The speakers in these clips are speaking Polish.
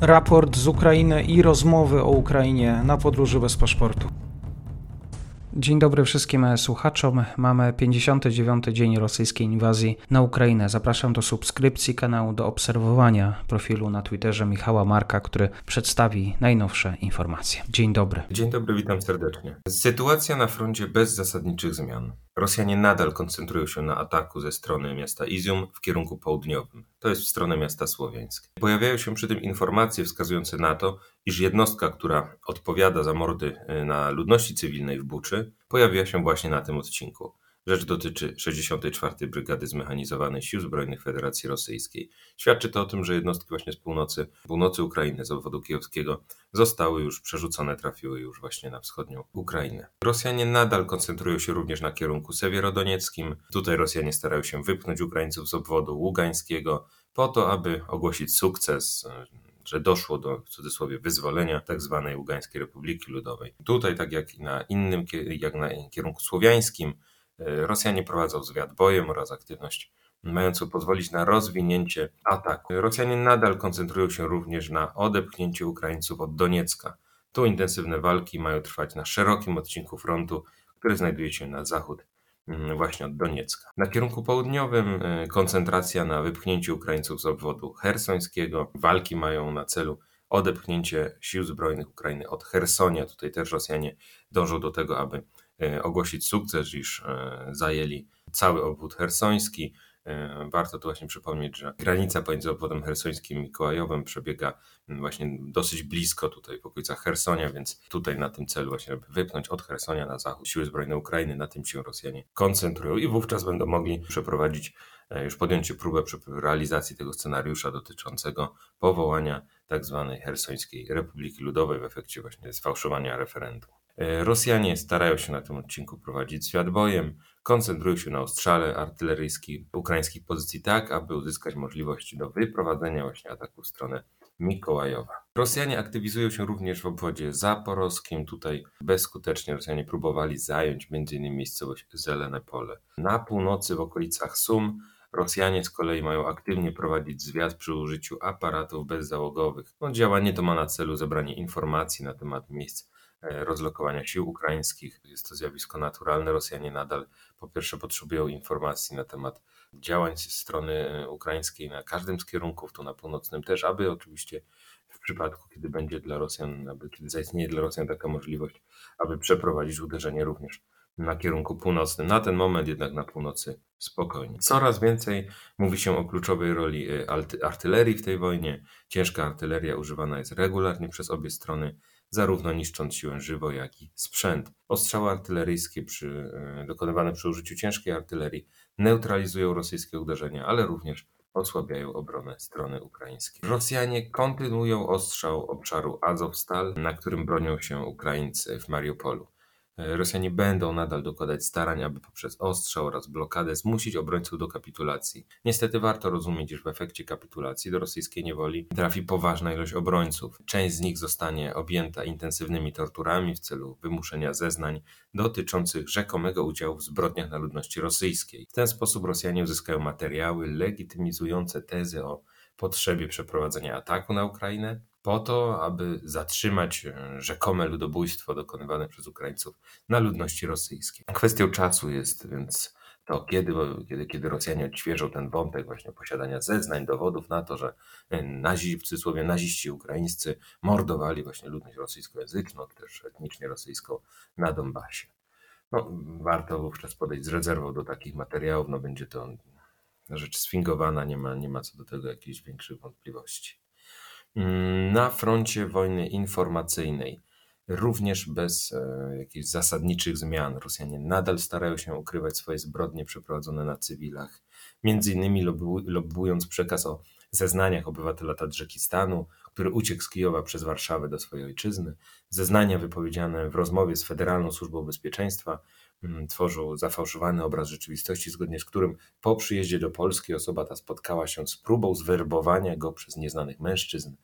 raport z Ukrainy i rozmowy o Ukrainie na podróży bez paszportu. Dzień dobry wszystkim słuchaczom. Mamy 59. dzień rosyjskiej inwazji na Ukrainę. Zapraszam do subskrypcji kanału, do obserwowania profilu na Twitterze Michała Marka, który przedstawi najnowsze informacje. Dzień dobry. Dzień dobry, witam serdecznie. Sytuacja na froncie bez zasadniczych zmian. Rosjanie nadal koncentrują się na ataku ze strony miasta Izium w kierunku południowym, to jest w stronę miasta Słowiańskie. Pojawiają się przy tym informacje wskazujące na to, iż jednostka, która odpowiada za mordy y, na ludności cywilnej w Buczy, pojawiła się właśnie na tym odcinku. Rzecz dotyczy 64. Brygady Zmechanizowanej Sił Zbrojnych Federacji Rosyjskiej. Świadczy to o tym, że jednostki właśnie z północy, północy Ukrainy, z obwodu kijowskiego, zostały już przerzucone, trafiły już właśnie na wschodnią Ukrainę. Rosjanie nadal koncentrują się również na kierunku sewierodonieckim. Tutaj Rosjanie starają się wypchnąć Ukraińców z obwodu ługańskiego po to, aby ogłosić sukces że doszło do, w cudzysłowie, wyzwolenia tzw. Tak Ługańskiej Republiki Ludowej. Tutaj, tak jak na innym, jak na kierunku słowiańskim, Rosjanie prowadzą zwiat bojem oraz aktywność mającą pozwolić na rozwinięcie ataku. Rosjanie nadal koncentrują się również na odepchnięciu Ukraińców od Doniecka. Tu intensywne walki mają trwać na szerokim odcinku frontu, który znajduje się na zachód mm, właśnie od Doniecka. Na kierunku południowym e, koncentracja na wypchnięciu Ukraińców z obwodu hersońskiego. Walki mają na celu odepchnięcie sił zbrojnych Ukrainy od Hersonia. Tutaj też Rosjanie dążą do tego, aby ogłosić sukces, iż e, zajęli cały obwód hersoński. E, warto tu właśnie przypomnieć, że granica pomiędzy obwodem hersońskim i Mikołajowem przebiega właśnie dosyć blisko tutaj w okolicach Hersonia, więc tutaj na tym celu właśnie, aby wypchnąć od Hersonia na zachód siły zbrojne Ukrainy, na tym się Rosjanie koncentrują i wówczas będą mogli przeprowadzić, już podjąć próbę realizacji tego scenariusza dotyczącego powołania tak zwanej Hersońskiej Republiki Ludowej w efekcie właśnie sfałszowania referendum. E, Rosjanie starają się na tym odcinku prowadzić świat bojem, koncentrują się na ostrzale artyleryjskich ukraińskich pozycji tak, aby uzyskać możliwość do wyprowadzenia właśnie ataku w stronę Mikołajowa. Rosjanie aktywizują się również w obwodzie zaporowskim. Tutaj bezskutecznie Rosjanie próbowali zająć m.in. miejscowość Zelene Pole. Na północy w okolicach Sum Rosjanie z kolei mają aktywnie prowadzić zwiat przy użyciu aparatów bezzałogowych. No, działanie to ma na celu zebranie informacji na temat miejsc rozlokowania sił ukraińskich. Jest to zjawisko naturalne. Rosjanie nadal po pierwsze potrzebują informacji na temat działań ze strony e, ukraińskiej na każdym z kierunków, tu na północnym też, aby oczywiście w przypadku, kiedy będzie dla Rosjan, aby kiedy zaistnieje dla Rosjan taka możliwość, aby przeprowadzić uderzenie również na kierunku północnym. Na ten moment jednak na północy spokojnie. Coraz więcej mówi się o kluczowej roli e, artylerii w tej wojnie. Ciężka artyleria używana jest regularnie przez obie strony zarówno niszcząc siłę żywą, jak i sprzęt. Ostrzały artyleryjskie przy, e, dokonywane przy użyciu ciężkiej artylerii neutralizują rosyjskie uderzenia, ale również osłabiają obronę strony ukraińskiej. Rosjanie kontynuują ostrzał obszaru Azovstal, na którym bronią się Ukraińcy w Mariupolu. Rosjanie będą nadal dokładać starań, aby poprzez ostrzał oraz blokadę zmusić obrońców do kapitulacji. Niestety warto rozumieć, iż w efekcie kapitulacji do rosyjskiej niewoli trafi poważna ilość obrońców. Część z nich zostanie objęta intensywnymi torturami w celu wymuszenia zeznań dotyczących rzekomego udziału w zbrodniach na ludności rosyjskiej. W ten sposób Rosjanie uzyskają materiały legitymizujące tezy o potrzebie przeprowadzenia ataku na Ukrainę, po to, aby zatrzymać e, rzekome ludobójstwo dokonywane przez Ukraińców na ludności rosyjskiej. Kwestią czasu jest więc to, kiedy, kiedy, kiedy Rosjanie odświeżą ten wątek właśnie posiadania zeznań, dowodów na to, że e, nazi, w cudzysłowie naziści ukraińscy mordowali właśnie ludność rosyjskojęzyczną, też etnicznie rosyjską na Donbasie. No, warto wówczas podejść z rezerwą do takich materiałów, no będzie to rzecz sfingowana, nie ma, nie ma co do tego jakichś większych wątpliwości. Mm, na froncie wojny informacyjnej, również bez e, jakichś zasadniczych zmian. Rosjanie nadal starają się ukrywać swoje zbrodnie przeprowadzone na cywilach, między innymi lobbując przekaz o zeznaniach obywatela Tadżykistanu, który uciekł z Kijowa przez Warszawę do swojej ojczyzny, zeznania wypowiedziane w rozmowie z Federalną Służbą Bezpieczeństwa mm, tworzą zafałszowany obraz rzeczywistości, zgodnie z którym po przyjeździe do Polski osoba ta spotkała się z próbą zwerbowania go przez nieznanych mężczyzn.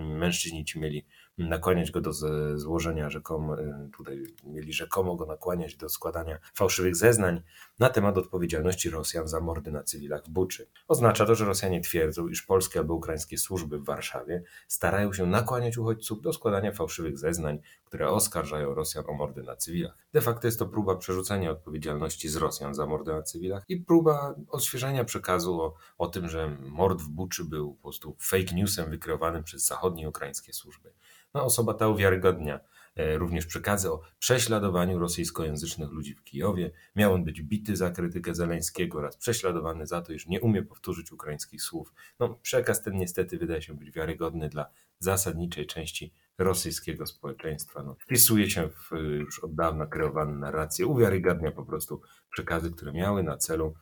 Mężczyźni ci mieli nakłaniać go do złożenia rzekomo, tutaj mieli rzekomo go nakłaniać do składania fałszywych zeznań na temat odpowiedzialności Rosjan za mordy na cywilach w Buczy. Oznacza to, że Rosjanie twierdzą, iż polskie albo ukraińskie służby w Warszawie starają się nakłaniać uchodźców do składania fałszywych zeznań, które oskarżają Rosjan o mordy na cywilach. De facto jest to próba przerzucenia odpowiedzialności z Rosjan za mordy na cywilach i próba odświeżenia przekazu o, o tym, że mord w Buczy był po prostu fake newsem wykreowanym przez zachodnie ukraińskie służby. No, osoba ta uwiarygodnia e, również przekazy o prześladowaniu rosyjskojęzycznych ludzi w Kijowie. Miał on być bity za krytykę Zeleńskiego oraz prześladowany za to, iż nie umie powtórzyć ukraińskich słów. No, przekaz ten niestety wydaje się być wiarygodny dla zasadniczej części rosyjskiego społeczeństwa. No, wpisuje się w już od dawna kreowane narracje, uwiarygadnia po prostu przekazy, które miały na celu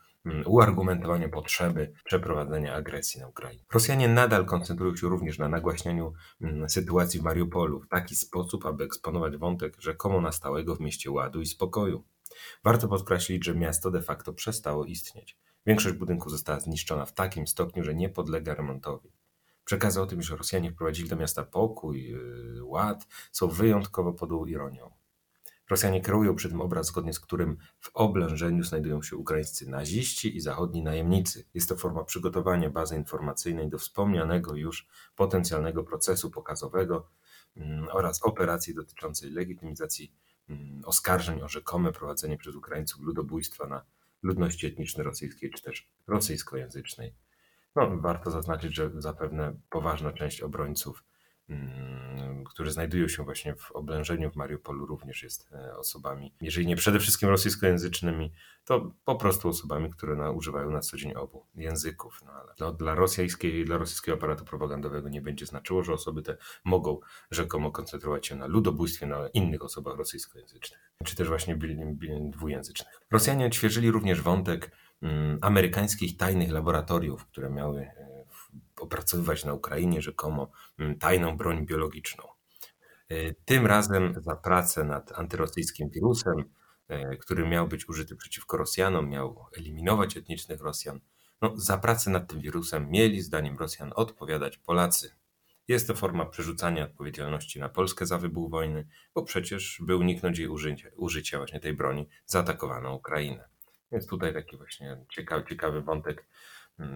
uargumentowanie potrzeby przeprowadzenia agresji na Ukrainę. Rosjanie nadal koncentrują się również na nagłaśnianiu mm, sytuacji w Mariupolu w taki sposób, aby eksponować wątek rzekomo nastałego w mieście ładu i spokoju. Warto podkreślić, że miasto de facto przestało istnieć. Większość budynków została zniszczona w takim stopniu, że nie podlega remontowi. Przekazy o tym, że Rosjanie wprowadzili do miasta pokój, yy, ład, są wyjątkowo pod ironią. Rosjanie kreują przy tym obraz, zgodnie z którym w oblężeniu znajdują się ukraińscy naziści i zachodni najemnicy. Jest to forma przygotowania bazy informacyjnej do wspomnianego już potencjalnego procesu pokazowego mm, oraz operacji dotyczącej legitymizacji mm, oskarżeń o rzekome prowadzenie przez Ukraińców ludobójstwa na ludności etnicznej rosyjskiej czy też rosyjskojęzycznej. No, warto zaznaczyć, że zapewne poważna część obrońców Mm, którzy znajdują się właśnie w oblężeniu w Mariupolu, również jest e, osobami, jeżeli nie przede wszystkim rosyjskojęzycznymi, to po prostu osobami, które na, używają na co dzień obu języków. No ale no, dla, rosyjskiej, dla rosyjskiego aparatu propagandowego nie będzie znaczyło, że osoby te mogą rzekomo koncentrować się na ludobójstwie na innych osobach rosyjskojęzycznych, czy też właśnie dwujęzycznych. Rosjanie odświeżyli również wątek mm, amerykańskich tajnych laboratoriów, które miały e, opracowywać na Ukrainie rzekomo mm, tajną broń biologiczną. E, tym razem za pracę nad antyrosyjskim wirusem, e, który miał być użyty przeciwko Rosjanom, miał eliminować etnicznych Rosjan. No, za pracę nad tym wirusem mieli, zdaniem Rosjan, odpowiadać Polacy. Jest to forma przerzucania odpowiedzialności na Polskę za wybuch wojny, bo przecież by uniknąć jej użycia, użycia właśnie tej broni zaatakowaną Ukrainę. Więc tutaj taki właśnie ciekawy, ciekawy wątek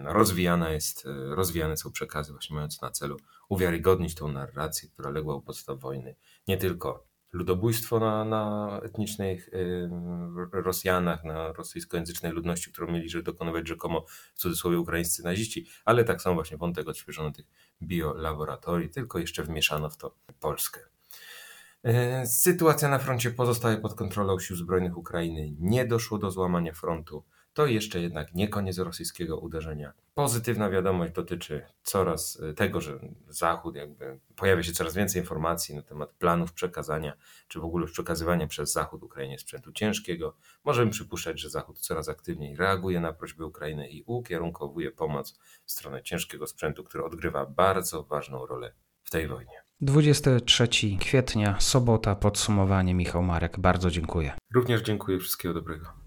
rozwijana jest, e, rozwijane są przekazy właśnie mające na celu uwiarygodnić tą narrację, która legła u podstaw wojny. Nie tylko ludobójstwo na, na etnicznych y, Rosjanach, na rosyjskojęzycznej ludności, którą mieli że dokonywać rzekomo w cudzysłowie ukraińscy naziści, ale tak samo właśnie wątek odświeżony tych biolaboratorii, tylko jeszcze wmieszano w to Polskę. E, sytuacja na froncie pozostaje pod kontrolą sił zbrojnych Ukrainy. Nie doszło do złamania frontu. To jeszcze jednak nie koniec rosyjskiego uderzenia. Pozytywna wiadomość dotyczy coraz y, tego, że Zachód jakby pojawia się coraz więcej informacji na temat planów przekazania, czy w ogóle przekazywania przez Zachód Ukrainie sprzętu ciężkiego. Możemy przypuszczać, że Zachód coraz aktywniej reaguje na prośby Ukrainy i ukierunkowuje pomoc w stronę ciężkiego sprzętu, który odgrywa bardzo ważną rolę w tej wojnie. 23 kwietnia, sobota, podsumowanie. Michał Marek, bardzo dziękuję. Również dziękuję, wszystkiego dobrego.